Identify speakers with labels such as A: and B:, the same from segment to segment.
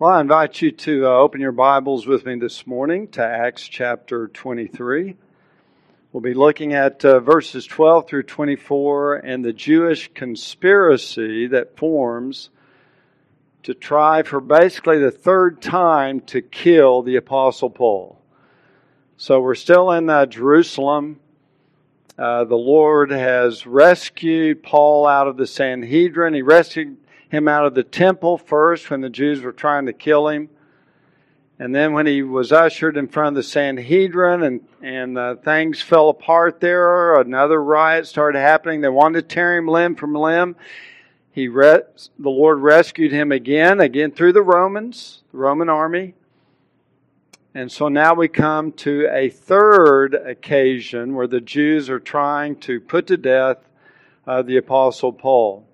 A: Well, I invite you to uh, open your Bibles with me this morning to Acts chapter 23. We'll be looking at uh, verses 12 through 24 and the Jewish conspiracy that forms to try for basically the third time to kill the Apostle Paul. So we're still in uh, Jerusalem. Uh, the Lord has rescued Paul out of the Sanhedrin. He rescued him out of the temple first when the Jews were trying to kill him. And then when he was ushered in front of the Sanhedrin and, and uh, things fell apart there, another riot started happening. They wanted to tear him limb from limb. He re- the Lord rescued him again, again through the Romans, the Roman army. And so now we come to a third occasion where the Jews are trying to put to death uh, the Apostle Paul.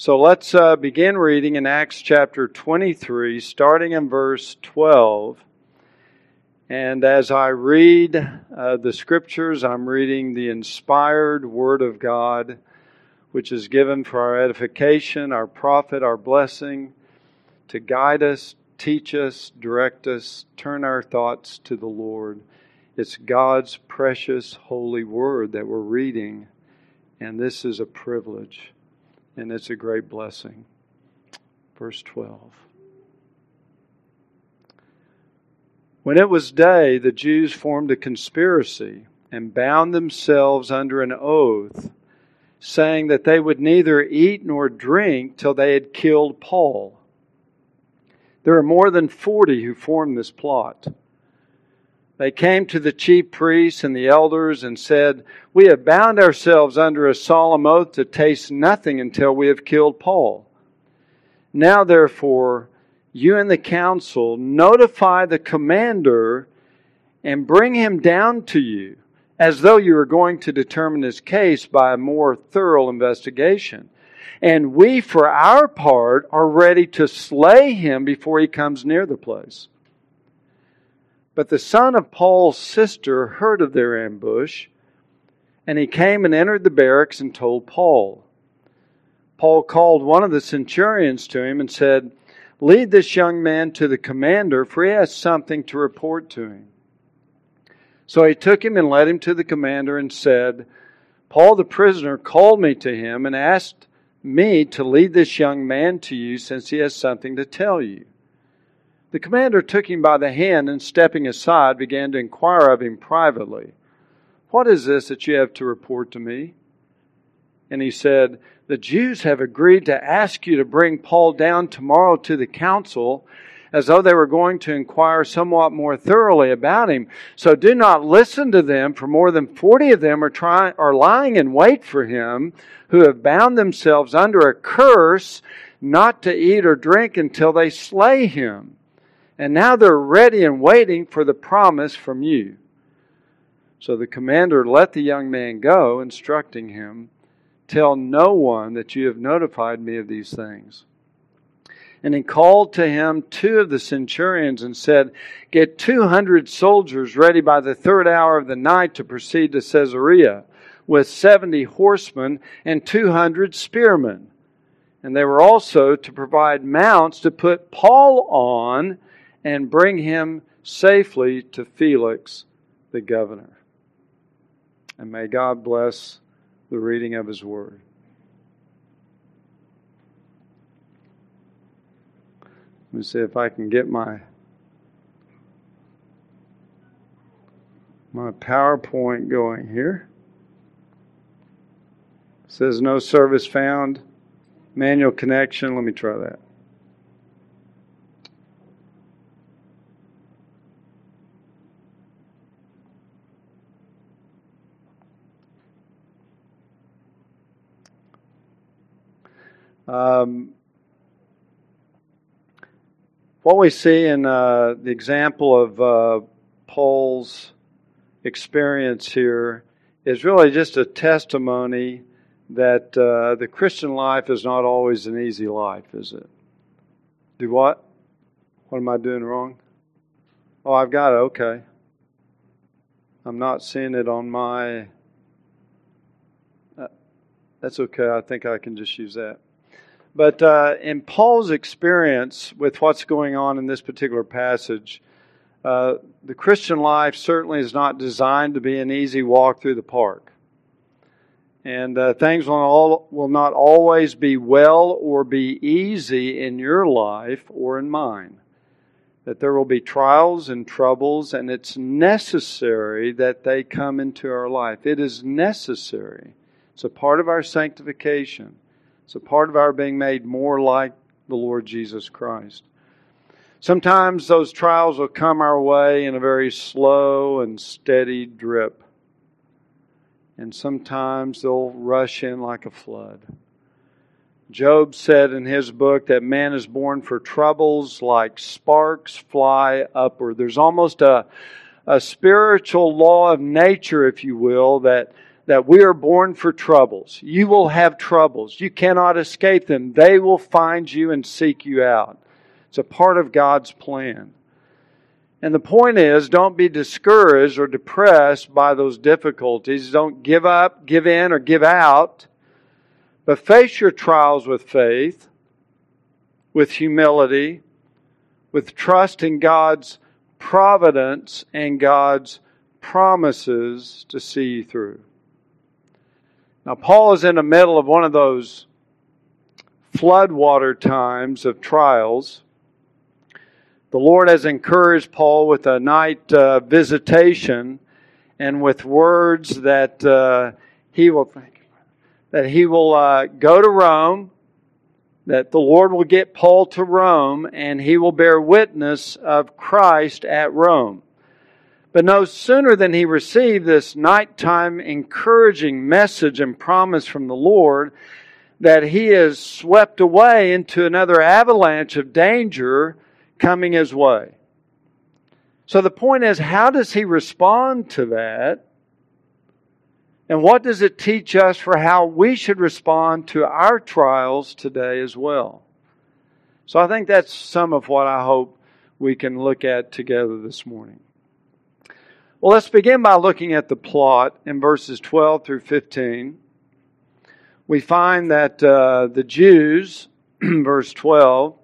A: So let's uh, begin reading in Acts chapter 23, starting in verse 12. And as I read uh, the scriptures, I'm reading the inspired Word of God, which is given for our edification, our profit, our blessing, to guide us, teach us, direct us, turn our thoughts to the Lord. It's God's precious holy Word that we're reading, and this is a privilege and it's a great blessing. Verse 12. When it was day, the Jews formed a conspiracy and bound themselves under an oath, saying that they would neither eat nor drink till they had killed Paul. There are more than forty who formed this plot. They came to the chief priests and the elders and said, We have bound ourselves under a solemn oath to taste nothing until we have killed Paul. Now, therefore, you and the council notify the commander and bring him down to you, as though you were going to determine his case by a more thorough investigation. And we, for our part, are ready to slay him before he comes near the place. But the son of Paul's sister heard of their ambush, and he came and entered the barracks and told Paul. Paul called one of the centurions to him and said, Lead this young man to the commander, for he has something to report to him. So he took him and led him to the commander and said, Paul the prisoner called me to him and asked me to lead this young man to you since he has something to tell you. The commander took him by the hand and, stepping aside, began to inquire of him privately, What is this that you have to report to me? And he said, The Jews have agreed to ask you to bring Paul down tomorrow to the council, as though they were going to inquire somewhat more thoroughly about him. So do not listen to them, for more than forty of them are trying are lying in wait for him, who have bound themselves under a curse not to eat or drink until they slay him. And now they're ready and waiting for the promise from you. So the commander let the young man go, instructing him, Tell no one that you have notified me of these things. And he called to him two of the centurions and said, Get 200 soldiers ready by the third hour of the night to proceed to Caesarea, with 70 horsemen and 200 spearmen. And they were also to provide mounts to put Paul on and bring him safely to Felix the governor. And may God bless the reading of his word. Let me see if I can get my my PowerPoint going here. It says no service found. Manual connection. Let me try that. Um, what we see in uh, the example of uh, Paul's experience here is really just a testimony that uh, the Christian life is not always an easy life, is it? Do what? What am I doing wrong? Oh, I've got it. Okay. I'm not seeing it on my. Uh, that's okay. I think I can just use that. But uh, in Paul's experience with what's going on in this particular passage, uh, the Christian life certainly is not designed to be an easy walk through the park. And uh, things will, all, will not always be well or be easy in your life or in mine. That there will be trials and troubles, and it's necessary that they come into our life. It is necessary. It's a part of our sanctification, it's a part of our being made more like the Lord Jesus Christ. Sometimes those trials will come our way in a very slow and steady drip. And sometimes they'll rush in like a flood. Job said in his book that man is born for troubles like sparks fly upward. There's almost a, a spiritual law of nature, if you will, that, that we are born for troubles. You will have troubles. You cannot escape them. They will find you and seek you out. It's a part of God's plan. And the point is, don't be discouraged or depressed by those difficulties. Don't give up, give in, or give out. But face your trials with faith, with humility, with trust in God's providence and God's promises to see you through. Now, Paul is in the middle of one of those floodwater times of trials. The Lord has encouraged Paul with a night uh, visitation and with words that uh, he will that he will uh, go to Rome, that the Lord will get Paul to Rome, and he will bear witness of Christ at Rome. But no sooner than he received this nighttime encouraging message and promise from the Lord that he is swept away into another avalanche of danger coming his way. So the point is, how does he respond to that? And what does it teach us for how we should respond to our trials today as well? So I think that's some of what I hope we can look at together this morning. Well, let's begin by looking at the plot in verses 12 through 15. We find that uh, the Jews, verse 12,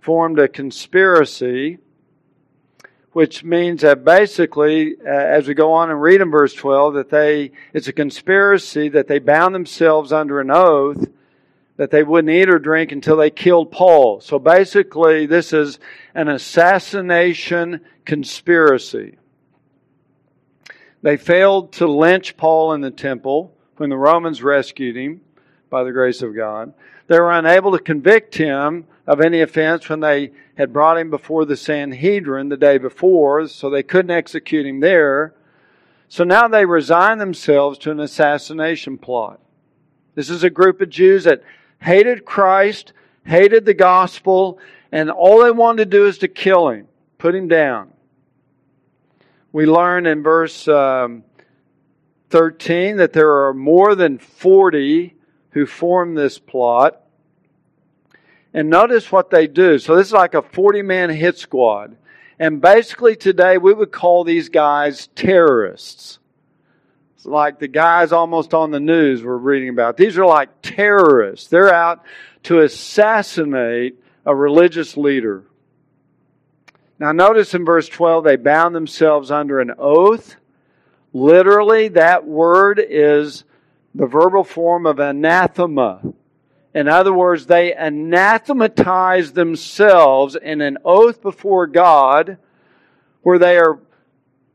A: formed a conspiracy, which means that basically, uh, as we go on and read in verse 12, that they, it's a conspiracy that they bound themselves under an oath that they wouldn't eat or drink until they killed Paul. So basically, this is an assassination conspiracy. They failed to lynch Paul in the temple when the Romans rescued him by the grace of God. They were unable to convict him of any offense when they had brought him before the Sanhedrin the day before, so they couldn't execute him there. So now they resign themselves to an assassination plot. This is a group of Jews that hated Christ, hated the gospel, and all they wanted to do is to kill him, put him down. We learn in verse um, 13 that there are more than 40 who form this plot. And notice what they do. So this is like a 40 man hit squad. And basically today we would call these guys terrorists. It's like the guys almost on the news we're reading about. These are like terrorists. They're out to assassinate a religious leader. Now notice in verse 12 they bound themselves under an oath. Literally, that word is the verbal form of anathema. In other words, they anathematize themselves in an oath before God where they are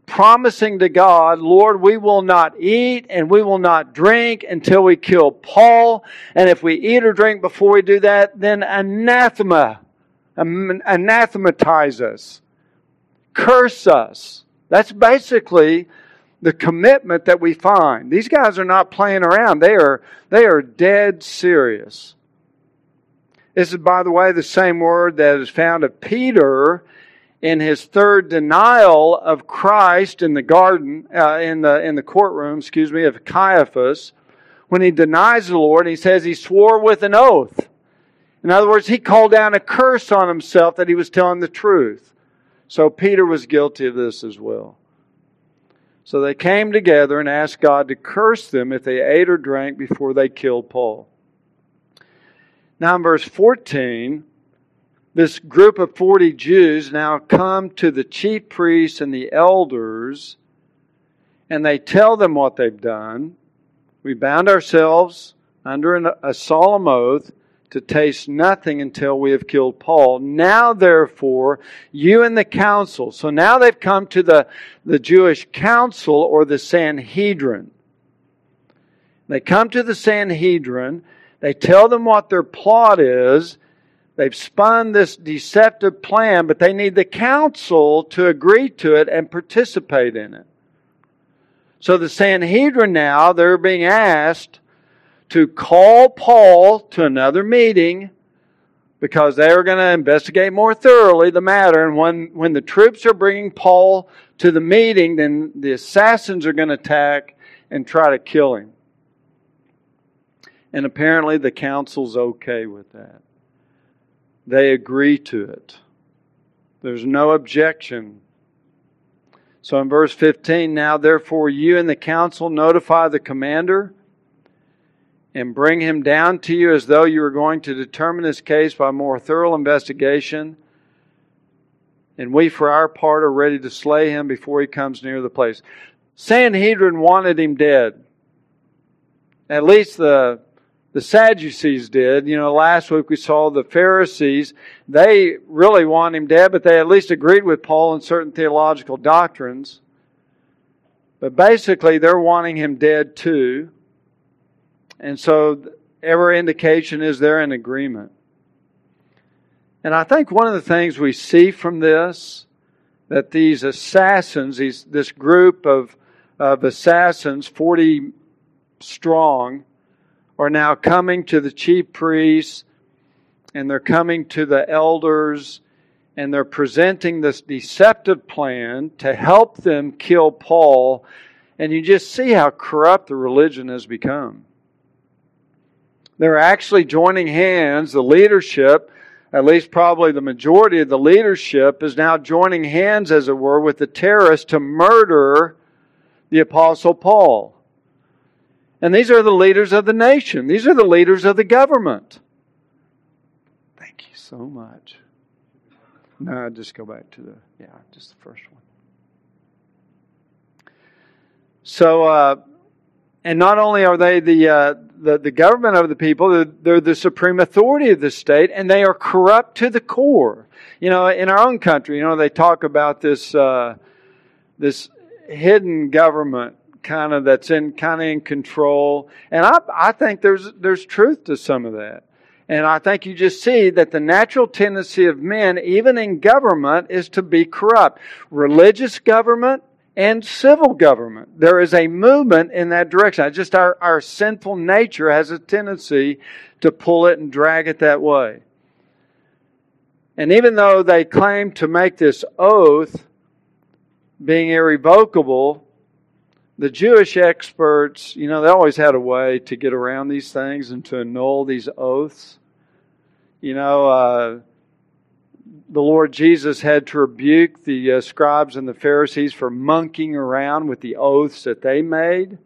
A: promising to God, Lord, we will not eat and we will not drink until we kill Paul. And if we eat or drink before we do that, then anathema, anathematize us, curse us. That's basically the commitment that we find. These guys are not playing around. They are, they are dead serious. This is, by the way, the same word that is found of Peter in his third denial of Christ in the garden, uh, in the in the courtroom, excuse me, of Caiaphas, when he denies the Lord, he says he swore with an oath. In other words, he called down a curse on himself that he was telling the truth. So Peter was guilty of this as well. So they came together and asked God to curse them if they ate or drank before they killed Paul. Now, in verse 14, this group of 40 Jews now come to the chief priests and the elders, and they tell them what they've done. We bound ourselves under an, a solemn oath to taste nothing until we have killed Paul. Now, therefore, you and the council. So now they've come to the, the Jewish council or the Sanhedrin. They come to the Sanhedrin. They tell them what their plot is. They've spun this deceptive plan, but they need the council to agree to it and participate in it. So the Sanhedrin now, they're being asked to call Paul to another meeting because they are going to investigate more thoroughly the matter. And when, when the troops are bringing Paul to the meeting, then the assassins are going to attack and try to kill him. And apparently the council's okay with that. They agree to it. There's no objection. So in verse 15, now therefore you and the council notify the commander and bring him down to you as though you were going to determine his case by more thorough investigation. And we, for our part, are ready to slay him before he comes near the place. Sanhedrin wanted him dead. At least the, the Sadducees did. You know, last week we saw the Pharisees. They really want him dead, but they at least agreed with Paul in certain theological doctrines. But basically, they're wanting him dead too. And so every indication is they're in agreement. And I think one of the things we see from this, that these assassins, these, this group of, of assassins, 40 strong, are now coming to the chief priests and they're coming to the elders and they're presenting this deceptive plan to help them kill Paul. And you just see how corrupt the religion has become. They're actually joining hands. The leadership, at least probably the majority of the leadership, is now joining hands, as it were, with the terrorists to murder the Apostle Paul. And these are the leaders of the nation, these are the leaders of the government. Thank you so much. No, just go back to the, yeah, just the first one. So, uh, and not only are they the, uh, the, the government of the people, they're, they're, the supreme authority of the state, and they are corrupt to the core. You know, in our own country, you know, they talk about this, uh, this hidden government kind of that's in kind of in control. And I, I think there's, there's truth to some of that. And I think you just see that the natural tendency of men, even in government, is to be corrupt. Religious government, and civil government. There is a movement in that direction. just our, our sinful nature has a tendency to pull it and drag it that way. And even though they claim to make this oath being irrevocable, the Jewish experts, you know, they always had a way to get around these things and to annul these oaths. You know, uh, the Lord Jesus had to rebuke the uh, scribes and the Pharisees for monkeying around with the oaths that they made.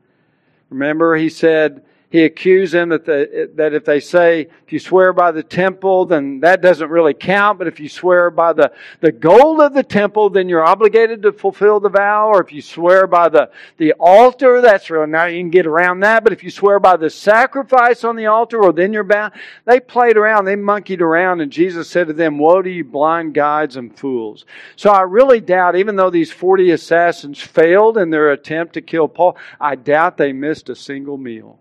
A: Remember, he said, he accused them that, the, that if they say, if you swear by the temple, then that doesn't really count. But if you swear by the, the gold of the temple, then you're obligated to fulfill the vow. Or if you swear by the, the altar, that's real. Now you can get around that. But if you swear by the sacrifice on the altar, then you're bound. They played around. They monkeyed around. And Jesus said to them, Woe to you, blind guides and fools. So I really doubt, even though these 40 assassins failed in their attempt to kill Paul, I doubt they missed a single meal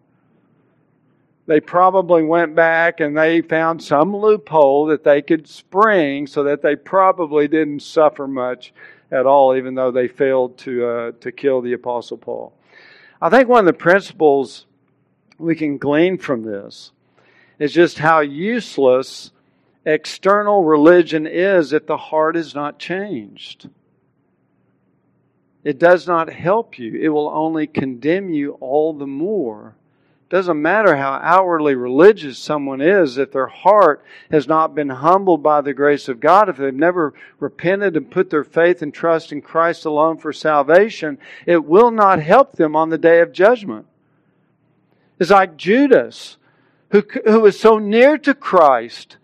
A: they probably went back and they found some loophole that they could spring so that they probably didn't suffer much at all, even though they failed to, uh, to kill the Apostle Paul. I think one of the principles we can glean from this is just how useless external religion is if the heart is not changed. It does not help you, it will only condemn you all the more doesn't matter how outwardly religious someone is, if their heart has not been humbled by the grace of God, if they've never repented and put their faith and trust in Christ alone for salvation, it will not help them on the day of judgment. It's like Judas, who, who was so near to Christ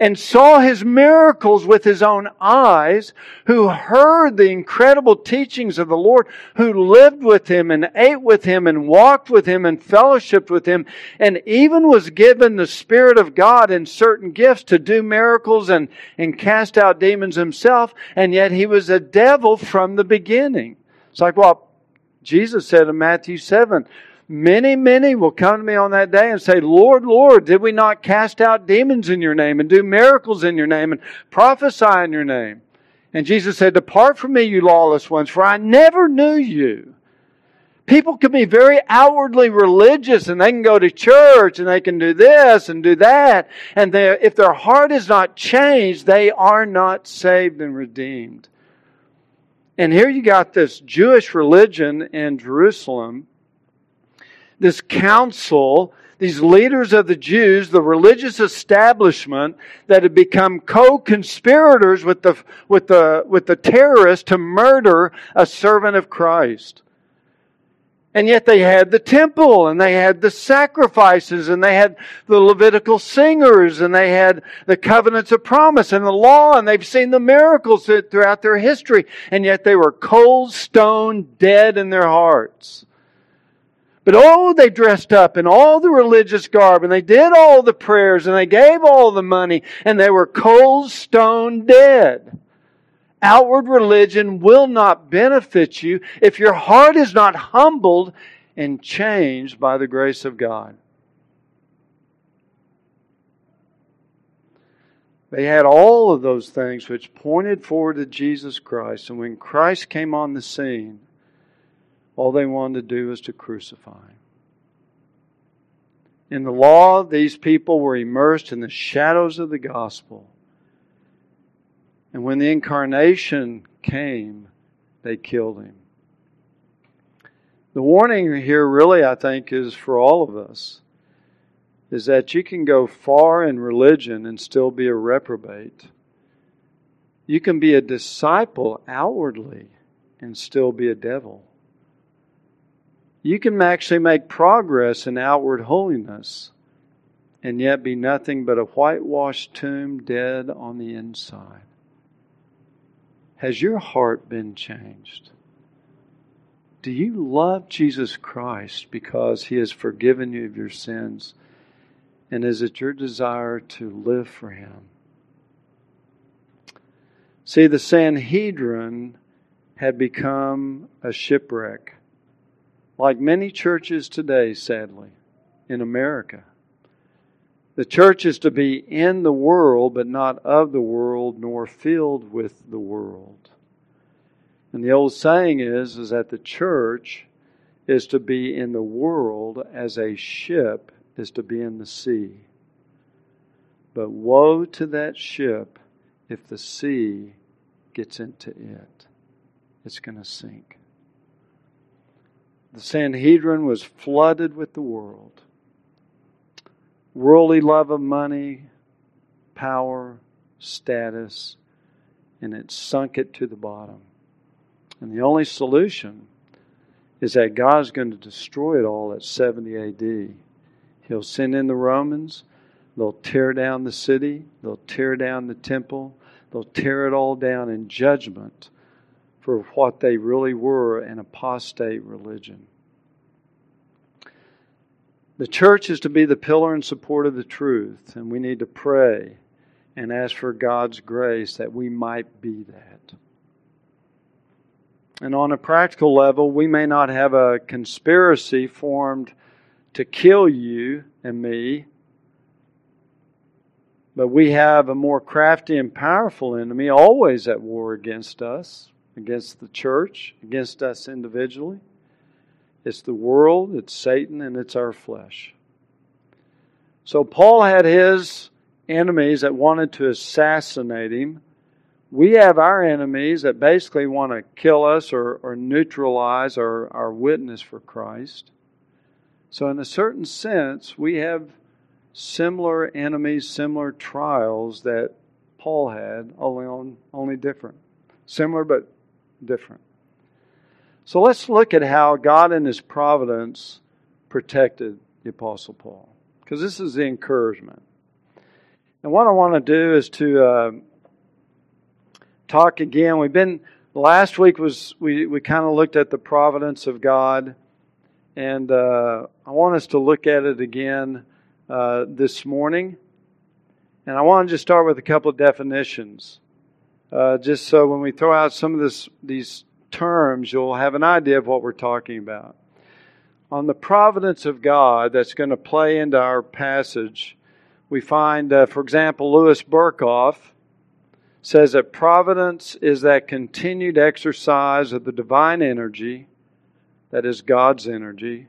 A: and saw his miracles with his own eyes, who heard the incredible teachings of the Lord, who lived with him and ate with him and walked with him and fellowshiped with him, and even was given the Spirit of God and certain gifts to do miracles and, and cast out demons himself, and yet he was a devil from the beginning. It's like what Jesus said in Matthew 7 Many, many will come to me on that day and say, Lord, Lord, did we not cast out demons in your name and do miracles in your name and prophesy in your name? And Jesus said, Depart from me, you lawless ones, for I never knew you. People can be very outwardly religious and they can go to church and they can do this and do that. And if their heart is not changed, they are not saved and redeemed. And here you got this Jewish religion in Jerusalem this council, these leaders of the Jews, the religious establishment that had become co-conspirators with the, with the, with the terrorists to murder a servant of Christ. And yet they had the temple and they had the sacrifices and they had the Levitical singers and they had the covenants of promise and the law and they've seen the miracles throughout their history. And yet they were cold, stone, dead in their hearts. But oh, they dressed up in all the religious garb and they did all the prayers and they gave all the money and they were cold, stone dead. Outward religion will not benefit you if your heart is not humbled and changed by the grace of God. They had all of those things which pointed forward to Jesus Christ. And when Christ came on the scene, all they wanted to do was to crucify him. In the law, these people were immersed in the shadows of the gospel. And when the incarnation came, they killed him. The warning here, really, I think, is for all of us is that you can go far in religion and still be a reprobate. You can be a disciple outwardly and still be a devil you can actually make progress in outward holiness and yet be nothing but a whitewashed tomb dead on the inside. Has your heart been changed? Do you love Jesus Christ because He has forgiven you of your sins? And is it your desire to live for Him? See, the Sanhedrin had become a shipwreck like many churches today, sadly, in America. The church is to be in the world, but not of the world, nor filled with the world. And the old saying is, is that the church is to be in the world as a ship is to be in the sea. But woe to that ship if the sea gets into it. It's going to sink. The Sanhedrin was flooded with the world. Worldly love of money, power, status, and it sunk it to the bottom. And the only solution is that God's going to destroy it all at 70 AD. He'll send in the Romans, they'll tear down the city, they'll tear down the temple, they'll tear it all down in judgment for what they really were an apostate religion. The church is to be the pillar and support of the truth, and we need to pray and ask for God's grace that we might be that. And on a practical level, we may not have a conspiracy formed to kill you and me, but we have a more crafty and powerful enemy always at war against us, against the church, against us individually. It's the world, it's Satan, and it's our flesh. So Paul had his enemies that wanted to assassinate him. We have our enemies that basically want to kill us or, or neutralize our, our witness for Christ. So, in a certain sense, we have similar enemies, similar trials that Paul had, only on, only different. Similar but different. So let's look at how God in His providence protected the Apostle Paul. because this is the encouragement. And what I want to do is to uh, talk again. We've been last week was we we kind of looked at the providence of God, and uh, I want us to look at it again uh, this morning. And I want to just start with a couple of definitions, uh, just so when we throw out some of this these terms, you'll have an idea of what we're talking about. On the providence of God that's going to play into our passage, we find, uh, for example, Louis Berkhof says that providence is that continued exercise of the divine energy, that is God's energy,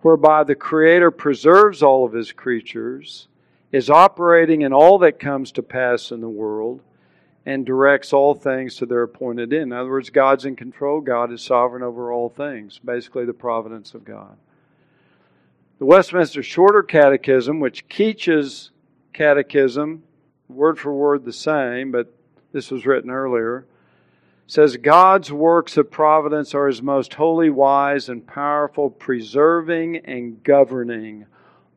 A: whereby the Creator preserves all of His creatures, is operating in all that comes to pass in the world, and directs all things to their appointed end. In other words, God's in control, God is sovereign over all things, basically, the providence of God. The Westminster Shorter Catechism, which Keach's catechism, word for word the same, but this was written earlier, says God's works of providence are his most holy, wise, and powerful, preserving and governing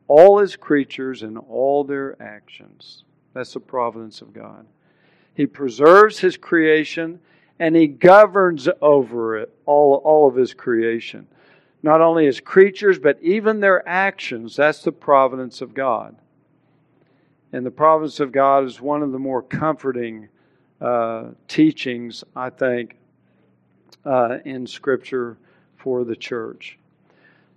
A: all his creatures and all their actions. That's the providence of God. He preserves his creation and he governs over it, all, all of his creation. Not only his creatures, but even their actions. That's the providence of God. And the providence of God is one of the more comforting uh, teachings, I think, uh, in Scripture for the church.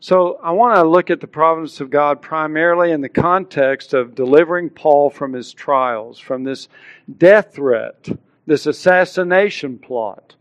A: So I want to look at the providence of God primarily in the context of delivering Paul from his trials, from this death threat, this assassination plot.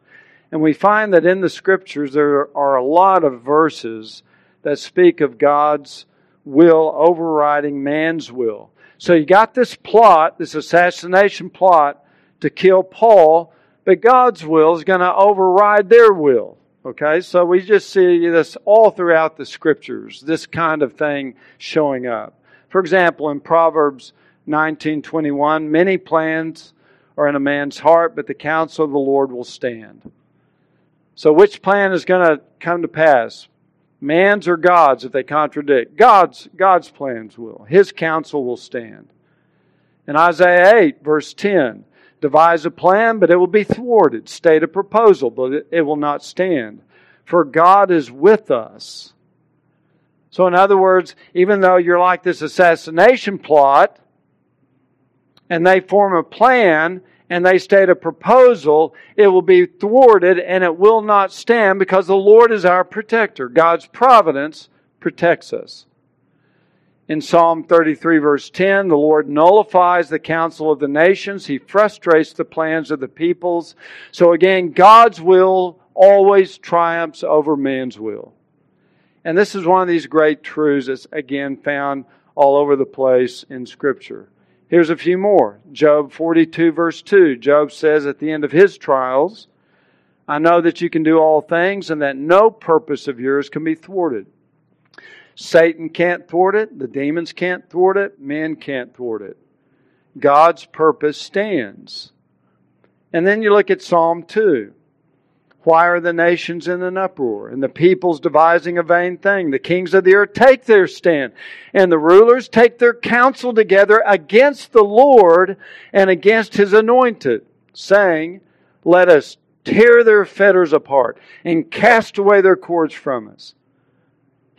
A: And we find that in the Scriptures there are a lot of verses that speak of God's will overriding man's will. So you got this plot, this assassination plot, to kill Paul, but God's will is going to override their will. Okay, so we just see this all throughout the scriptures, this kind of thing showing up. For example, in Proverbs 19:21, many plans are in a man's heart, but the counsel of the Lord will stand. So which plan is going to come to pass? Man's or God's if they contradict? God's God's plans will. His counsel will stand. In Isaiah 8 verse 10, devise a plan, but it will be thwarted. State a proposal, but it will not stand. For God is with us. So, in other words, even though you're like this assassination plot, and they form a plan and they state a proposal, it will be thwarted and it will not stand because the Lord is our protector. God's providence protects us. In Psalm 33, verse 10, the Lord nullifies the counsel of the nations. He frustrates the plans of the peoples. So again, God's will always triumphs over man's will. And this is one of these great truths that's again found all over the place in Scripture. Here's a few more. Job 42, verse 2. Job says at the end of his trials, I know that you can do all things and that no purpose of yours can be thwarted. Satan can't thwart it, the demons can't thwart it, man can't thwart it. God's purpose stands. And then you look at Psalm 2. Why are the nations in an uproar and the peoples devising a vain thing? The kings of the earth take their stand and the rulers take their counsel together against the Lord and against his anointed, saying, Let us tear their fetters apart and cast away their cords from us.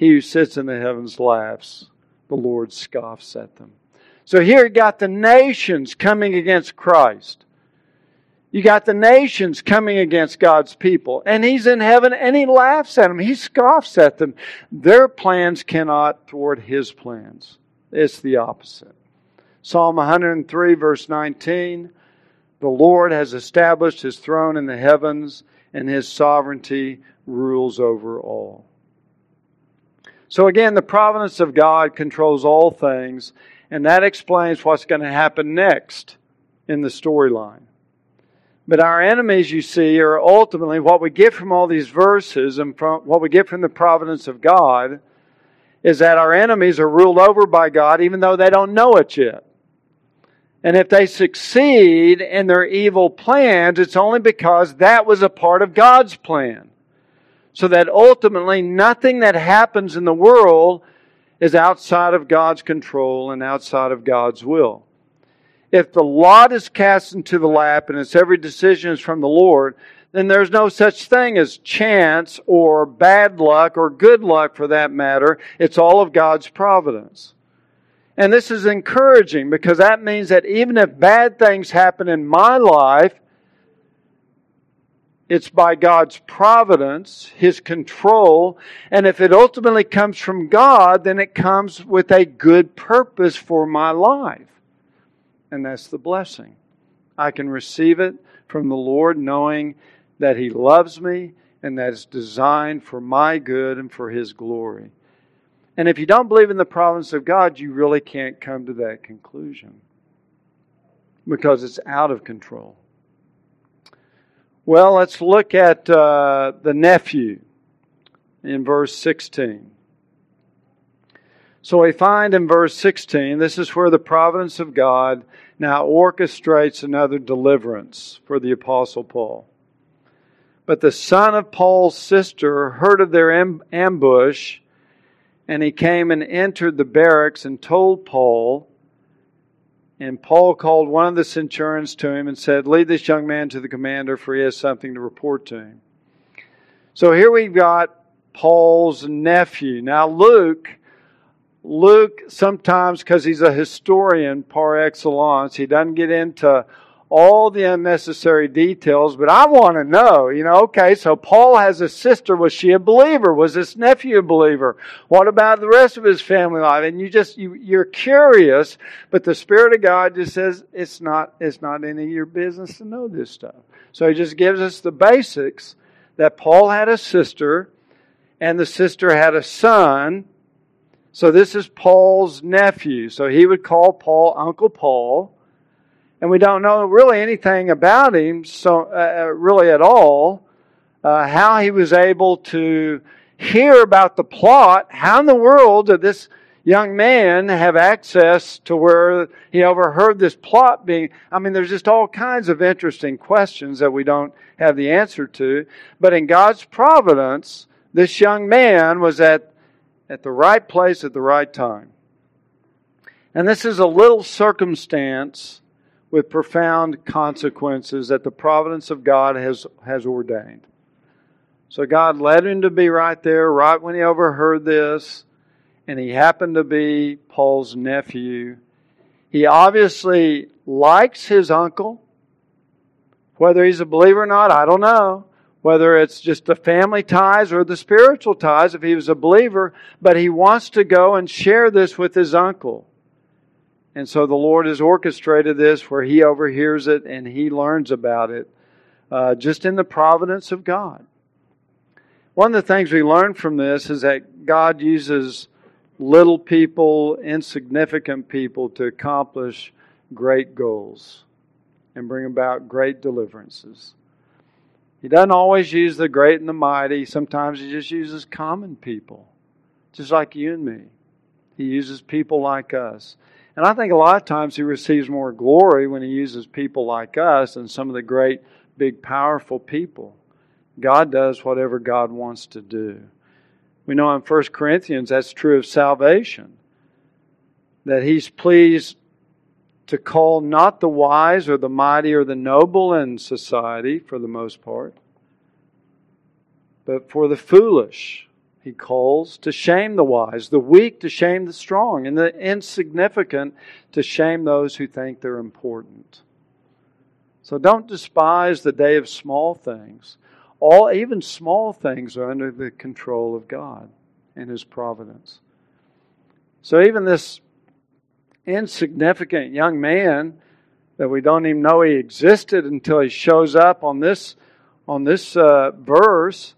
A: He who sits in the heavens laughs. The Lord scoffs at them. So here you got the nations coming against Christ. You got the nations coming against God's people. And He's in heaven and He laughs at them. He scoffs at them. Their plans cannot thwart His plans. It's the opposite. Psalm 103, verse 19 The Lord has established His throne in the heavens, and His sovereignty rules over all. So again, the providence of God controls all things, and that explains what's going to happen next in the storyline. But our enemies, you see, are ultimately what we get from all these verses and from what we get from the providence of God is that our enemies are ruled over by God even though they don't know it yet. And if they succeed in their evil plans, it's only because that was a part of God's plan so that ultimately nothing that happens in the world is outside of God's control and outside of God's will. If the lot is cast into the lap and its every decision is from the Lord, then there's no such thing as chance or bad luck or good luck for that matter. It's all of God's providence. And this is encouraging because that means that even if bad things happen in my life, it's by God's providence, His control, and if it ultimately comes from God, then it comes with a good purpose for my life. And that's the blessing. I can receive it from the Lord knowing that He loves me and that it's designed for my good and for His glory. And if you don't believe in the providence of God, you really can't come to that conclusion because it's out of control. Well, let's look at uh, the nephew in verse 16. So we find in verse 16, this is where the providence of God now orchestrates another deliverance for the Apostle Paul. But the son of Paul's sister heard of their ambush, and he came and entered the barracks and told Paul. And Paul called one of the centurions to him and said, Lead this young man to the commander, for he has something to report to him. So here we've got Paul's nephew. Now, Luke, Luke sometimes, because he's a historian par excellence, he doesn't get into all the unnecessary details, but I want to know, you know, okay, so Paul has a sister. Was she a believer? Was this nephew a believer? What about the rest of his family life? And you just, you, you're curious, but the Spirit of God just says it's not, it's not any of your business to know this stuff. So he just gives us the basics that Paul had a sister and the sister had a son. So this is Paul's nephew. So he would call Paul Uncle Paul and we don't know really anything about him, so uh, uh, really at all. Uh, how he was able to hear about the plot. How in the world did this young man have access to where he overheard this plot being? I mean, there's just all kinds of interesting questions that we don't have the answer to. But in God's providence, this young man was at at the right place at the right time. And this is a little circumstance with profound consequences that the providence of God has, has ordained. So God led him to be right there, right when he overheard this, and he happened to be Paul's nephew. He obviously likes his uncle. Whether he's a believer or not, I don't know. Whether it's just the family ties or the spiritual ties, if he was a believer, but he wants to go and share this with his uncle. And so the Lord has orchestrated this where He overhears it and He learns about it uh, just in the providence of God. One of the things we learn from this is that God uses little people, insignificant people, to accomplish great goals and bring about great deliverances. He doesn't always use the great and the mighty. Sometimes he just uses common people, just like you and me. He uses people like us. And I think a lot of times he receives more glory when he uses people like us than some of the great, big, powerful people. God does whatever God wants to do. We know in 1 Corinthians that's true of salvation, that he's pleased to call not the wise or the mighty or the noble in society, for the most part, but for the foolish he calls to shame the wise, the weak to shame the strong, and the insignificant to shame those who think they're important. So don't despise the day of small things. All even small things are under the control of God and his providence. So even this insignificant young man that we don't even know he existed until he shows up on this on this uh, verse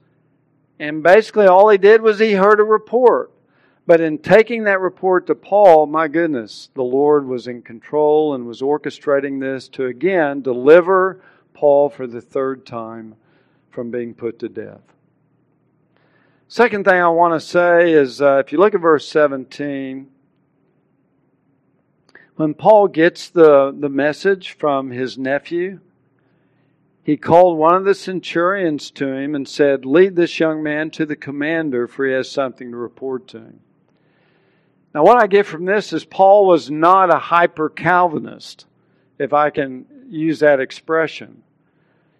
A: and basically, all he did was he heard a report. But in taking that report to Paul, my goodness, the Lord was in control and was orchestrating this to again deliver Paul for the third time from being put to death. Second thing I want to say is uh, if you look at verse 17, when Paul gets the, the message from his nephew, he called one of the centurions to him and said, Lead this young man to the commander, for he has something to report to him. Now, what I get from this is Paul was not a hyper Calvinist, if I can use that expression.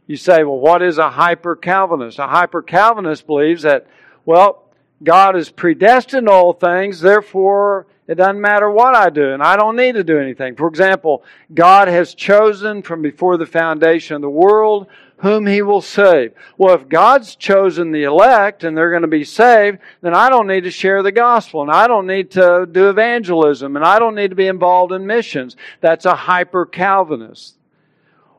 A: You say, well, what is a hyper Calvinist? A hyper Calvinist believes that, well, God has predestined all things, therefore it doesn't matter what I do, and I don't need to do anything. For example, God has chosen from before the foundation of the world whom he will save. Well, if God's chosen the elect and they're going to be saved, then I don't need to share the gospel and I don't need to do evangelism and I don't need to be involved in missions. That's a hyper Calvinist.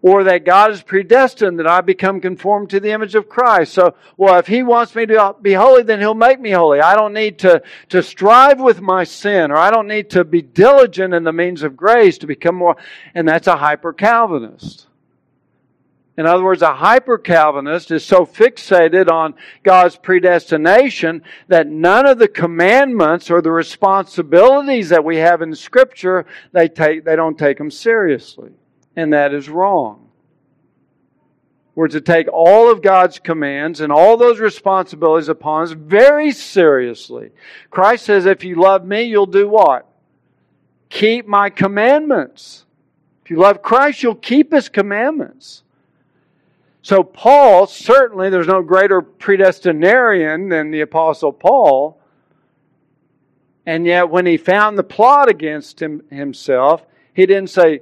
A: Or that God is predestined that I become conformed to the image of Christ. So, well, if He wants me to be holy, then He'll make me holy. I don't need to, to strive with my sin, or I don't need to be diligent in the means of grace to become more. And that's a hyper Calvinist. In other words, a hyper Calvinist is so fixated on God's predestination that none of the commandments or the responsibilities that we have in Scripture, they, take, they don't take them seriously. And that is wrong. We're to take all of God's commands and all those responsibilities upon us very seriously. Christ says, if you love me, you'll do what? Keep my commandments. If you love Christ, you'll keep his commandments. So, Paul, certainly there's no greater predestinarian than the Apostle Paul. And yet, when he found the plot against him, himself, he didn't say,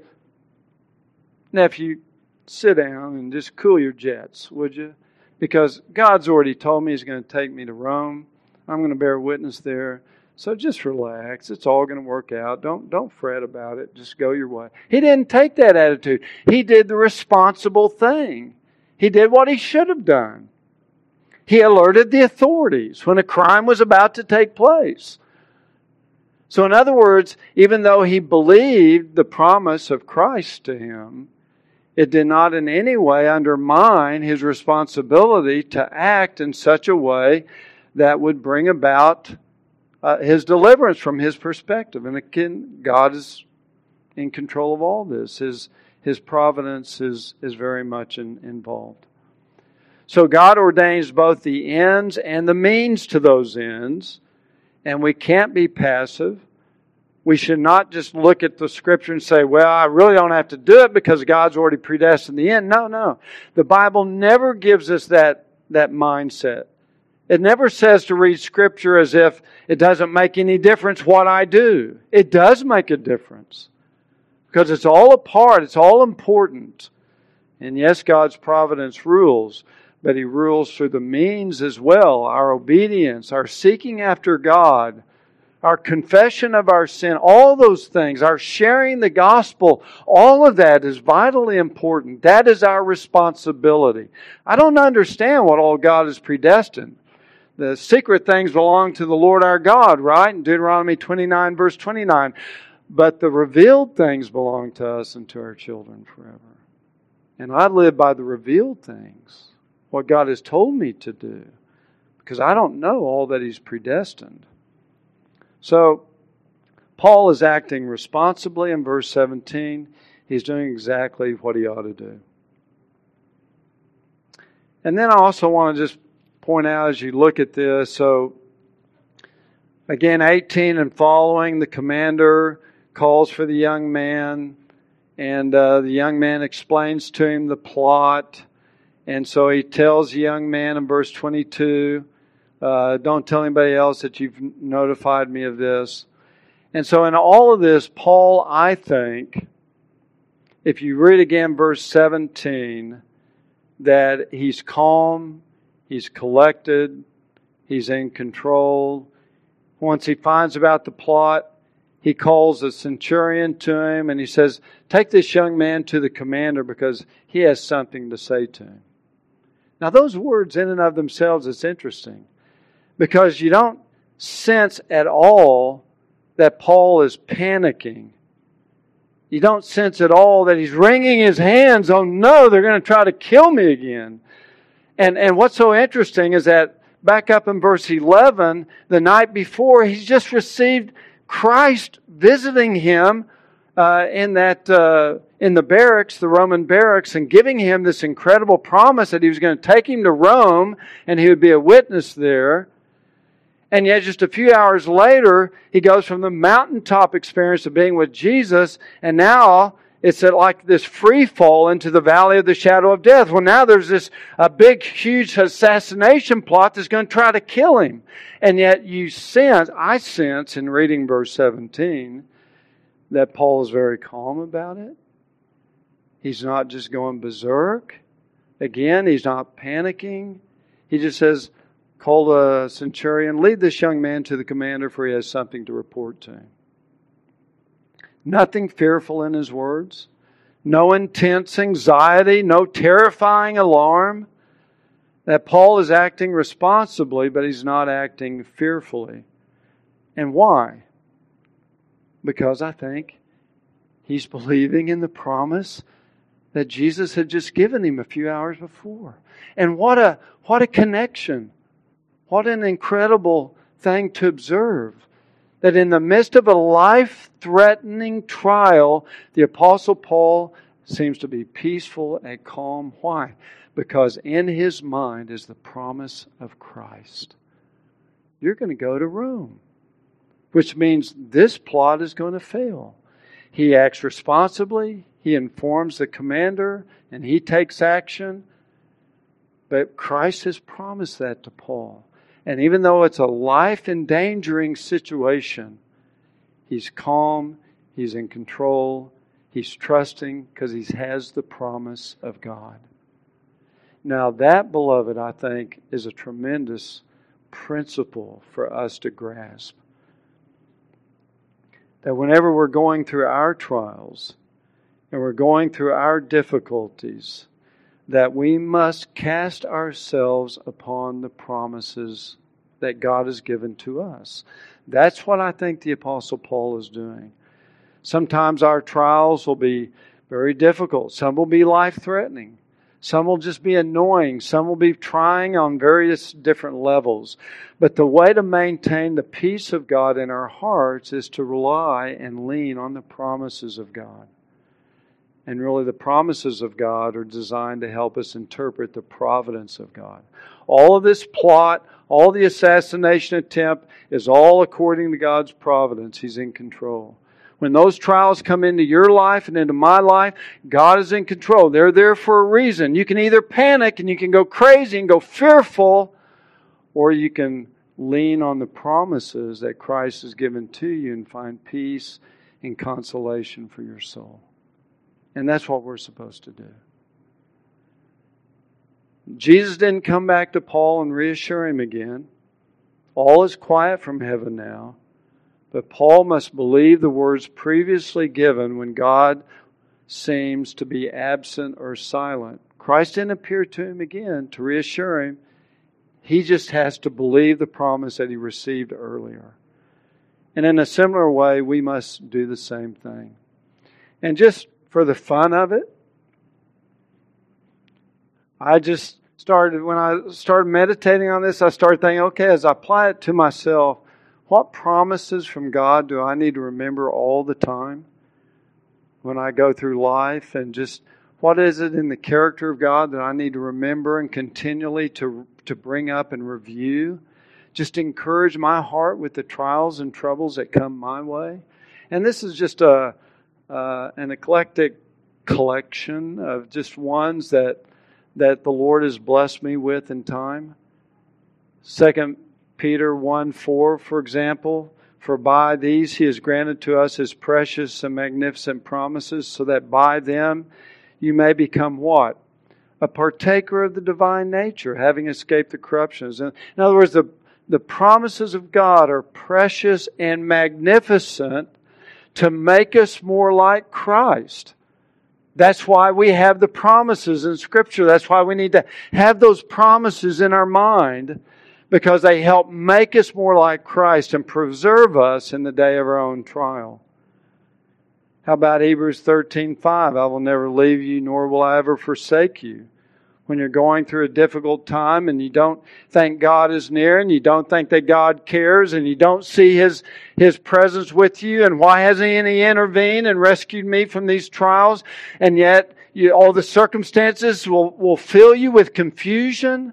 A: Nephew, sit down and just cool your jets, would you? Because God's already told me He's going to take me to Rome. I'm going to bear witness there. So just relax. It's all going to work out. Don't don't fret about it. Just go your way. He didn't take that attitude. He did the responsible thing. He did what he should have done. He alerted the authorities when a crime was about to take place. So, in other words, even though he believed the promise of Christ to him, it did not in any way undermine his responsibility to act in such a way that would bring about uh, his deliverance from his perspective. And again, God is in control of all this. His, his providence is, is very much in, involved. So God ordains both the ends and the means to those ends, and we can't be passive. We should not just look at the scripture and say, well, I really don't have to do it because God's already predestined the end. No, no. The Bible never gives us that, that mindset. It never says to read scripture as if it doesn't make any difference what I do. It does make a difference because it's all a part, it's all important. And yes, God's providence rules, but He rules through the means as well our obedience, our seeking after God, our confession of our sin, all those things, our sharing the gospel, all of that is vitally important. That is our responsibility. I don't understand what all God has predestined. The secret things belong to the Lord our God, right? In Deuteronomy 29, verse 29. But the revealed things belong to us and to our children forever. And I live by the revealed things, what God has told me to do, because I don't know all that He's predestined. So, Paul is acting responsibly in verse 17. He's doing exactly what he ought to do. And then I also want to just point out as you look at this so, again, 18 and following, the commander calls for the young man, and uh, the young man explains to him the plot. And so he tells the young man in verse 22, uh, Don't tell anybody else that you've notified me of this. And so, in all of this, Paul, I think, if you read again verse 17, that he's calm, he's collected, he's in control. Once he finds about the plot, he calls a centurion to him and he says, Take this young man to the commander because he has something to say to him. Now, those words, in and of themselves, it's interesting because you don't sense at all that Paul is panicking. You don't sense at all that he's wringing his hands. Oh no, they're going to try to kill me again. And, and what's so interesting is that back up in verse 11, the night before, he's just received Christ visiting him uh, in that uh, in the barracks, the Roman barracks, and giving him this incredible promise that he was going to take him to Rome and he would be a witness there. And yet, just a few hours later, he goes from the mountaintop experience of being with Jesus, and now it's like this free fall into the valley of the shadow of death. Well, now there's this a big, huge assassination plot that's going to try to kill him. And yet you sense, I sense in reading verse 17, that Paul is very calm about it. He's not just going berserk. Again, he's not panicking. He just says, call the centurion, lead this young man to the commander, for he has something to report to him. Nothing fearful in his words, no intense anxiety, no terrifying alarm. That Paul is acting responsibly, but he's not acting fearfully. And why? Because I think he's believing in the promise that Jesus had just given him a few hours before. And what a what a connection. What an incredible thing to observe that in the midst of a life threatening trial, the Apostle Paul seems to be peaceful and calm. Why? Because in his mind is the promise of Christ. You're going to go to Rome, which means this plot is going to fail. He acts responsibly, he informs the commander, and he takes action. But Christ has promised that to Paul. And even though it's a life endangering situation, he's calm, he's in control, he's trusting because he has the promise of God. Now, that, beloved, I think, is a tremendous principle for us to grasp. That whenever we're going through our trials and we're going through our difficulties, that we must cast ourselves upon the promises that God has given to us. That's what I think the Apostle Paul is doing. Sometimes our trials will be very difficult, some will be life threatening. Some will just be annoying. Some will be trying on various different levels. But the way to maintain the peace of God in our hearts is to rely and lean on the promises of God. And really, the promises of God are designed to help us interpret the providence of God. All of this plot, all the assassination attempt is all according to God's providence. He's in control. When those trials come into your life and into my life, God is in control. They're there for a reason. You can either panic and you can go crazy and go fearful, or you can lean on the promises that Christ has given to you and find peace and consolation for your soul. And that's what we're supposed to do. Jesus didn't come back to Paul and reassure him again. All is quiet from heaven now. But Paul must believe the words previously given when God seems to be absent or silent. Christ didn't appear to him again to reassure him. He just has to believe the promise that he received earlier. And in a similar way, we must do the same thing. And just for the fun of it. I just started, when I started meditating on this, I started thinking, okay, as I apply it to myself, what promises from God do I need to remember all the time when I go through life? And just what is it in the character of God that I need to remember and continually to, to bring up and review? Just encourage my heart with the trials and troubles that come my way. And this is just a, uh, an eclectic collection of just ones that that the Lord has blessed me with in time. Second Peter 1 4, for example, for by these he has granted to us his precious and magnificent promises, so that by them you may become what? A partaker of the divine nature, having escaped the corruptions. In other words, the, the promises of God are precious and magnificent to make us more like Christ. That's why we have the promises in Scripture. That's why we need to have those promises in our mind because they help make us more like Christ and preserve us in the day of our own trial. How about Hebrews 13:5? I will never leave you nor will I ever forsake you when you're going through a difficult time and you don't think God is near and you don't think that God cares and you don't see His, His presence with you and why hasn't He intervened and rescued me from these trials? And yet you, all the circumstances will, will fill you with confusion.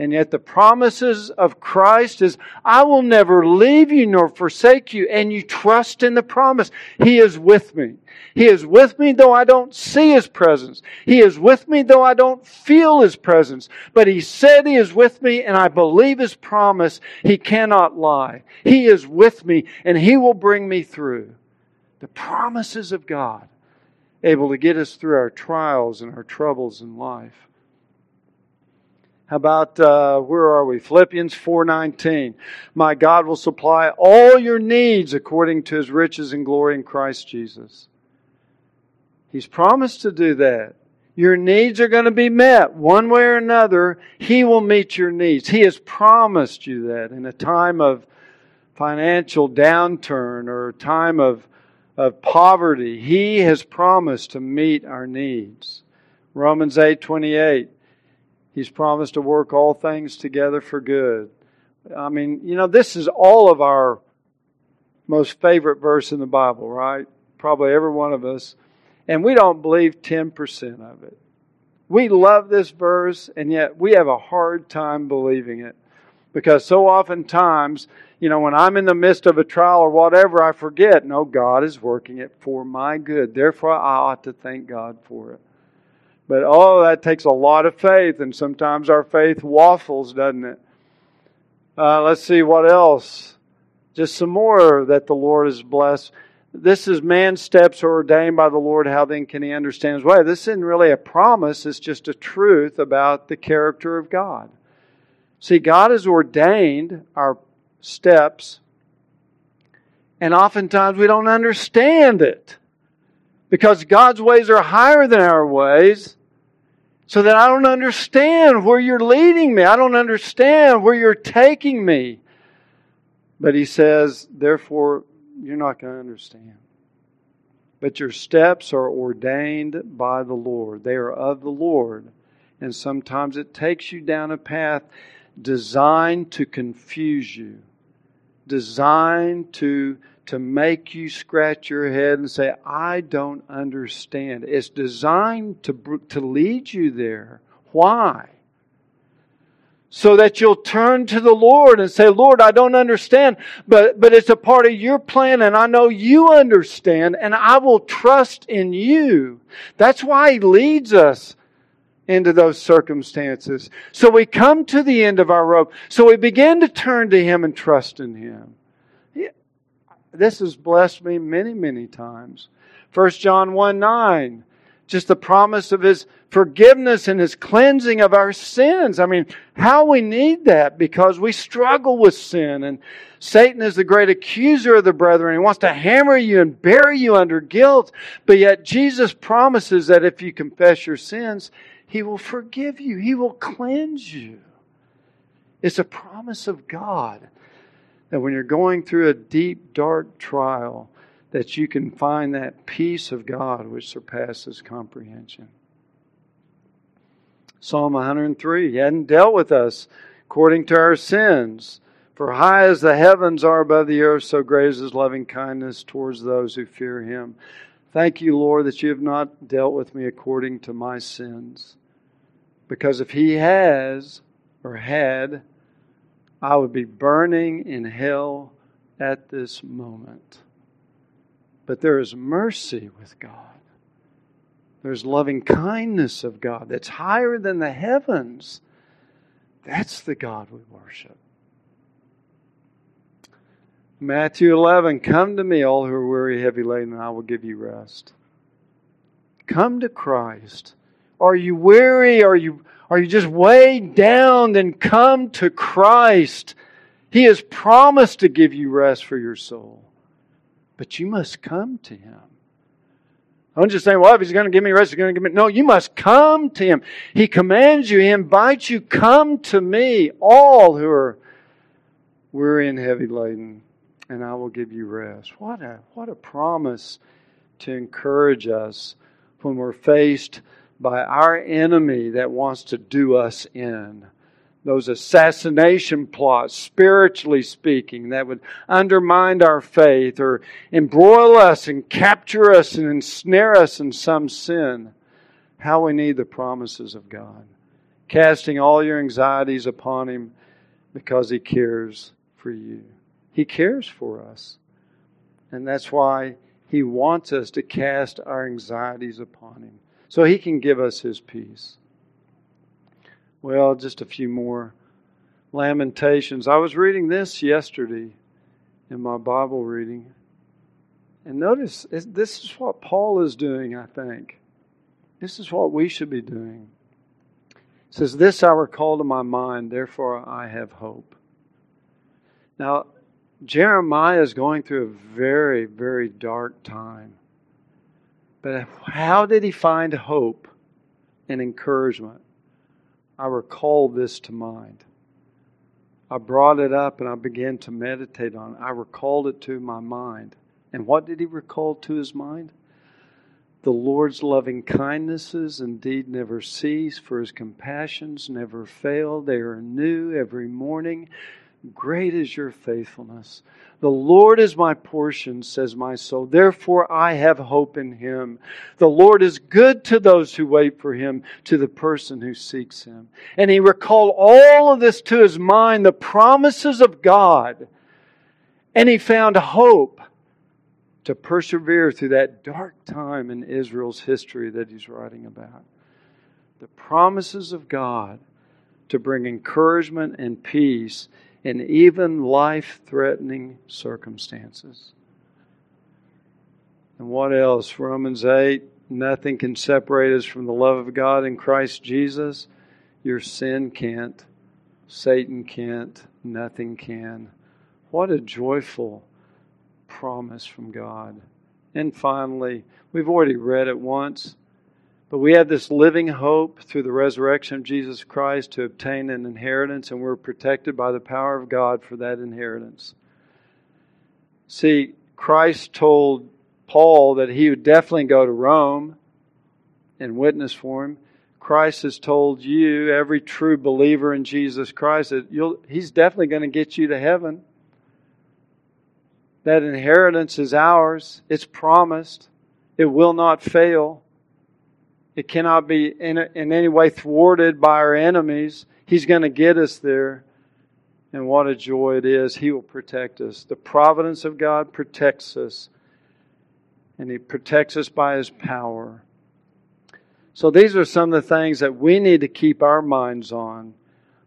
A: And yet the promises of Christ is, I will never leave you nor forsake you. And you trust in the promise. He is with me. He is with me though I don't see His presence. He is with me though I don't feel His presence. But He said He is with me and I believe His promise. He cannot lie. He is with me and He will bring me through. The promises of God able to get us through our trials and our troubles in life. How about uh, where are we? Philippians 4:19. My God will supply all your needs according to his riches and glory in Christ Jesus. He's promised to do that. Your needs are going to be met one way or another. He will meet your needs. He has promised you that in a time of financial downturn or a time of, of poverty. He has promised to meet our needs. Romans 8 28. He's promised to work all things together for good. I mean, you know, this is all of our most favorite verse in the Bible, right? Probably every one of us. And we don't believe 10% of it. We love this verse, and yet we have a hard time believing it. Because so oftentimes, you know, when I'm in the midst of a trial or whatever, I forget, no, God is working it for my good. Therefore, I ought to thank God for it. But oh, that takes a lot of faith, and sometimes our faith waffles, doesn't it? Uh, let's see what else. Just some more that the Lord has blessed. This is man's steps ordained by the Lord. How then can he understand his way? This isn't really a promise, it's just a truth about the character of God. See, God has ordained our steps, and oftentimes we don't understand it because God's ways are higher than our ways so that I don't understand where you're leading me. I don't understand where you're taking me. But he says, therefore, you're not going to understand. But your steps are ordained by the Lord, they are of the Lord. And sometimes it takes you down a path designed to confuse you, designed to to make you scratch your head and say, I don't understand. It's designed to, to lead you there. Why? So that you'll turn to the Lord and say, Lord, I don't understand, but, but it's a part of your plan and I know you understand and I will trust in you. That's why He leads us into those circumstances. So we come to the end of our rope. So we begin to turn to Him and trust in Him this has blessed me many, many times. 1 John 1 9, just the promise of his forgiveness and his cleansing of our sins. I mean, how we need that because we struggle with sin and Satan is the great accuser of the brethren. He wants to hammer you and bury you under guilt. But yet Jesus promises that if you confess your sins, he will forgive you. He will cleanse you. It's a promise of God that when you're going through a deep, dark trial, that you can find that peace of God which surpasses comprehension. Psalm 103 He hadn't dealt with us according to our sins. For high as the heavens are above the earth, so great is his loving kindness towards those who fear him. Thank you, Lord, that you have not dealt with me according to my sins. Because if he has or had, I would be burning in hell at this moment. But there is mercy with God. There's loving kindness of God that's higher than the heavens. That's the God we worship. Matthew 11 Come to me, all who are weary, heavy laden, and I will give you rest. Come to Christ. Are you weary? Are you are you just weighed down? Then come to Christ. He has promised to give you rest for your soul. But you must come to Him. I don't just saying, well, if He's going to give me rest, He's going to give me. No, you must come to Him. He commands you, He invites you, come to me, all who are weary and heavy laden, and I will give you rest. What a, what a promise to encourage us when we're faced by our enemy that wants to do us in. Those assassination plots, spiritually speaking, that would undermine our faith or embroil us and capture us and ensnare us in some sin. How we need the promises of God. casting all your anxieties upon Him because He cares for you. He cares for us. And that's why He wants us to cast our anxieties upon Him so He can give us His peace. Well, just a few more Lamentations. I was reading this yesterday in my Bible reading. And notice, this is what Paul is doing, I think. This is what we should be doing. It says, This I recall to my mind, therefore I have hope. Now, Jeremiah is going through a very, very dark time. But how did he find hope and encouragement? I recall this to mind. I brought it up and I began to meditate on it. I recalled it to my mind. And what did he recall to his mind? The Lord's loving kindnesses indeed never cease, for his compassions never fail. They are new every morning. Great is your faithfulness. The Lord is my portion, says my soul. Therefore I have hope in him. The Lord is good to those who wait for him, to the person who seeks him. And he recalled all of this to his mind, the promises of God. And he found hope to persevere through that dark time in Israel's history that he's writing about. The promises of God to bring encouragement and peace in even life threatening circumstances. And what else? Romans 8 nothing can separate us from the love of God in Christ Jesus. Your sin can't, Satan can't, nothing can. What a joyful promise from God. And finally, we've already read it once, but we have this living hope through the resurrection of Jesus Christ to obtain an inheritance, and we're protected by the power of God for that inheritance. See, Christ told Paul that he would definitely go to Rome and witness for him. Christ has told you, every true believer in Jesus Christ, that he's definitely going to get you to heaven. That inheritance is ours, it's promised, it will not fail. It cannot be in, in any way thwarted by our enemies. He's going to get us there. And what a joy it is. He will protect us. The providence of God protects us, and He protects us by His power. So, these are some of the things that we need to keep our minds on,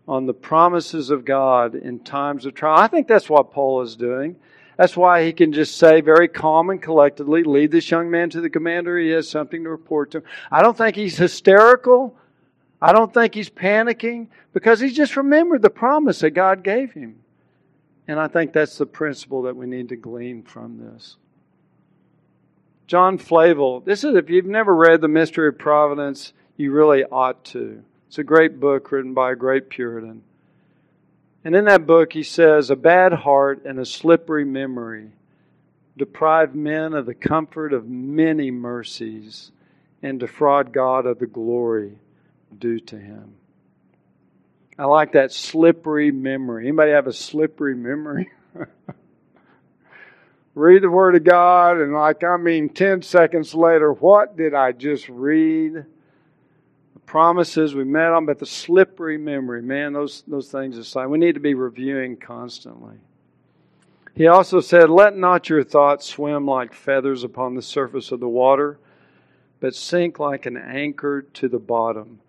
A: on the promises of God in times of trial. I think that's what Paul is doing. That's why he can just say very calm and collectedly, lead this young man to the commander. He has something to report to him. I don't think he's hysterical. I don't think he's panicking because he's just remembered the promise that God gave him. And I think that's the principle that we need to glean from this. John Flavel, this is, if you've never read The Mystery of Providence, you really ought to. It's a great book written by a great Puritan. And in that book, he says, A bad heart and a slippery memory deprive men of the comfort of many mercies and defraud God of the glory due to him. I like that slippery memory. Anybody have a slippery memory? read the Word of God, and like, I mean, 10 seconds later, what did I just read? Promises we met on, but the slippery memory, man, those, those things aside, we need to be reviewing constantly. He also said, Let not your thoughts swim like feathers upon the surface of the water, but sink like an anchor to the bottom.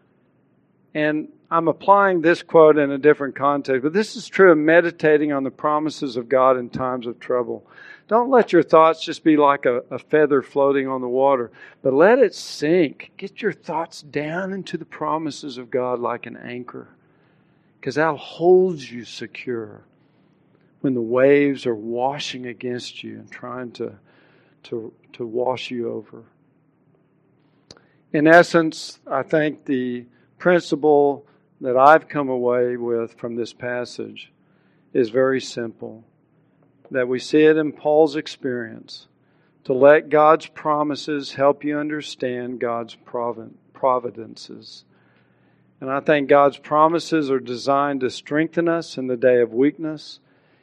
A: And I'm applying this quote in a different context, but this is true of meditating on the promises of God in times of trouble. Don't let your thoughts just be like a, a feather floating on the water, but let it sink. Get your thoughts down into the promises of God like an anchor, because that holds you secure when the waves are washing against you and trying to, to, to wash you over. In essence, I think the principle that I've come away with from this passage is very simple that we see it in Paul's experience to let God's promises help you understand God's providences. And I think God's promises are designed to strengthen us in the day of weakness.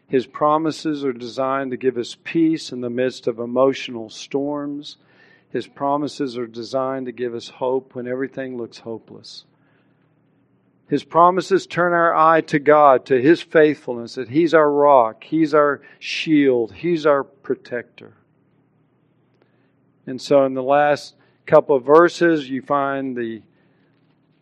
A: His promises are designed to give us peace in the midst of emotional storms. His promises are designed to give us hope when everything looks hopeless. His promises turn our eye to God, to His faithfulness, that He's our rock, He's our shield, He's our protector. And so in the last couple of verses, you find the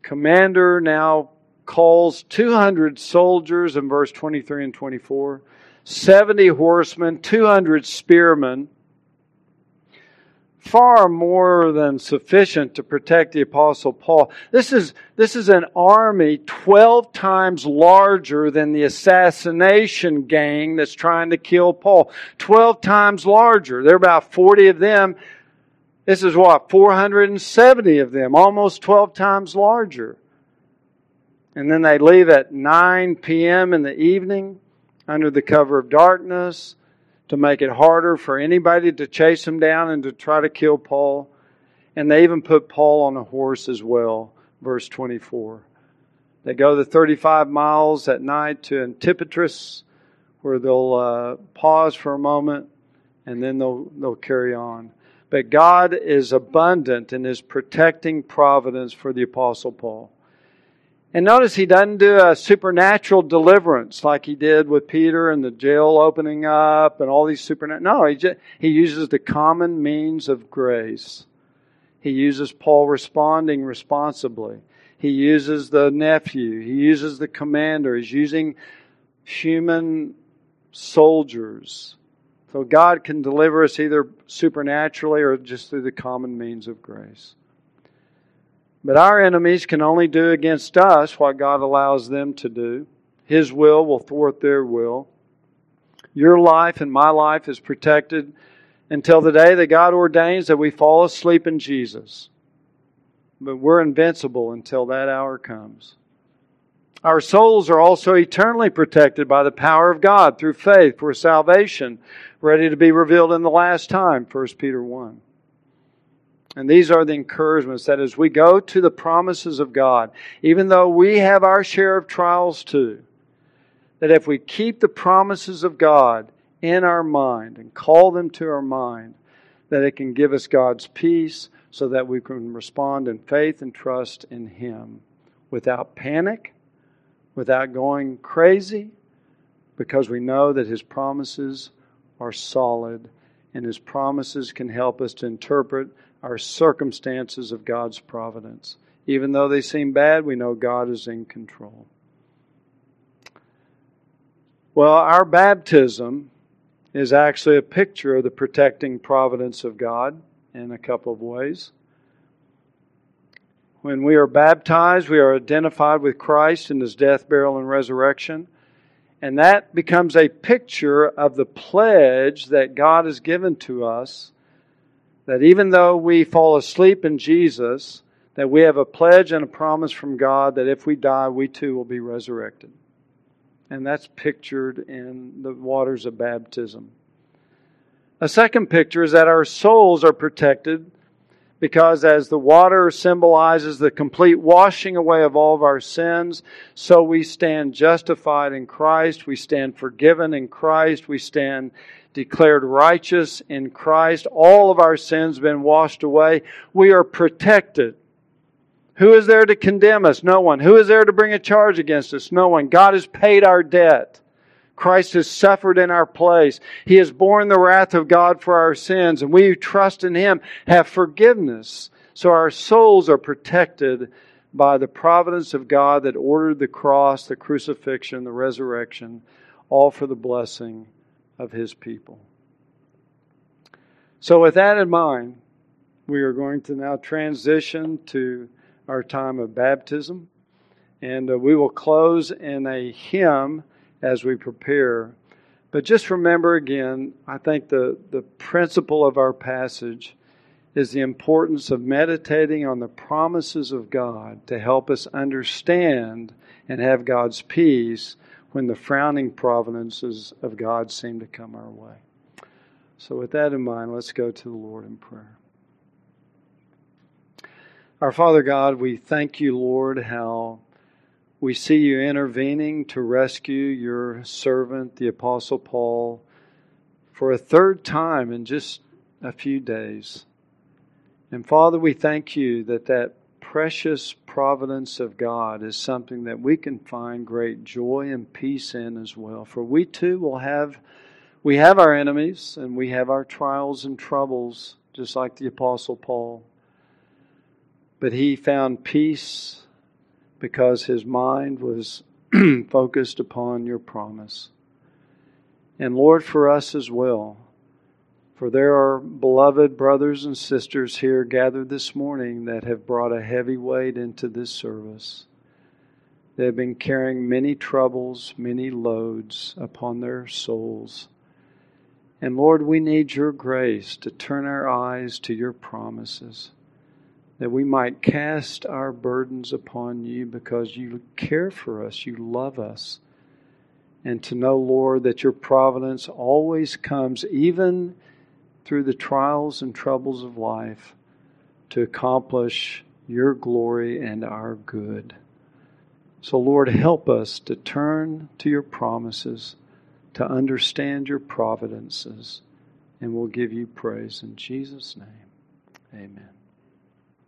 A: commander now calls 200 soldiers in verse 23 and 24, 70 horsemen, 200 spearmen far more than sufficient to protect the apostle Paul. This is, this is an army 12 times larger than the assassination gang that's trying to kill Paul. 12 times larger. There are about 40 of them. This is what? 470 of them, almost 12 times larger. And then they leave at 9 p.m. in the evening under the cover of darkness to make it harder for anybody to chase him down and to try to kill Paul. And they even put Paul on a horse as well, verse 24. They go the 35 miles at night to Antipatris, where they'll uh, pause for a moment and then they'll, they'll carry on. But God is abundant in His protecting providence for the Apostle Paul. And notice he doesn't do a supernatural deliverance like he did with Peter and the jail opening up and all these supernatural. No, he, just, he uses the common means of grace. He uses Paul responding responsibly. He uses the nephew. He uses the commander. He's using human soldiers. So God can deliver us either supernaturally or just through the common means of grace. But our enemies can only do against us what God allows them to do. His will will thwart their will. Your life and my life is protected until the day that God ordains that we fall asleep in Jesus. But we're invincible until that hour comes. Our souls are also eternally protected by the power of God through faith for salvation, ready to be revealed in the last time, 1 Peter 1. And these are the encouragements that as we go to the promises of God, even though we have our share of trials too, that if we keep the promises of God in our mind and call them to our mind, that it can give us God's peace so that we can respond in faith and trust in Him without panic, without going crazy, because we know that His promises are solid and His promises can help us to interpret are circumstances of God's providence. Even though they seem bad, we know God is in control. Well, our baptism is actually a picture of the protecting providence of God in a couple of ways. When we are baptized, we are identified with Christ in his death, burial, and resurrection. And that becomes a picture of the pledge that God has given to us that even though we fall asleep in Jesus, that we have a pledge and a promise from God that if we die, we too will be resurrected. And that's pictured in the waters of baptism. A second picture is that our souls are protected because as the water symbolizes the complete washing away of all of our sins, so we stand justified in Christ, we stand forgiven in Christ, we stand declared righteous in Christ. All of our sins been washed away. We are protected. Who is there to condemn us? No one. Who is there to bring a charge against us? No one. God has paid our debt. Christ has suffered in our place. He has borne the wrath of God for our sins, and we who trust in Him have forgiveness. So our souls are protected by the providence of God that ordered the cross, the crucifixion, the resurrection, all for the blessing of his people. So, with that in mind, we are going to now transition to our time of baptism. And uh, we will close in a hymn as we prepare. But just remember again, I think the, the principle of our passage is the importance of meditating on the promises of God to help us understand and have God's peace when the frowning providences of God seem to come our way. So, with that in mind, let's go to the Lord in prayer. Our Father God, we thank you, Lord, how we see you intervening to rescue your servant, the Apostle Paul, for a third time in just a few days. And Father, we thank you that that precious providence of God is something that we can find great joy and peace in as well. For we too will have we have our enemies and we have our trials and troubles, just like the Apostle Paul. But he found peace because his mind was focused upon your promise. And Lord, for us as well, for there are beloved brothers and sisters here gathered this morning that have brought a heavy weight into this service. They have been carrying many troubles, many loads upon their souls. And Lord, we need your grace to turn our eyes to your promises, that we might cast our burdens upon you because you care for us, you love us. And to know, Lord, that your providence always comes, even through the trials and troubles of life to accomplish your glory and our good. So, Lord, help us to turn to your promises, to understand your providences, and we'll give you praise in Jesus' name. Amen.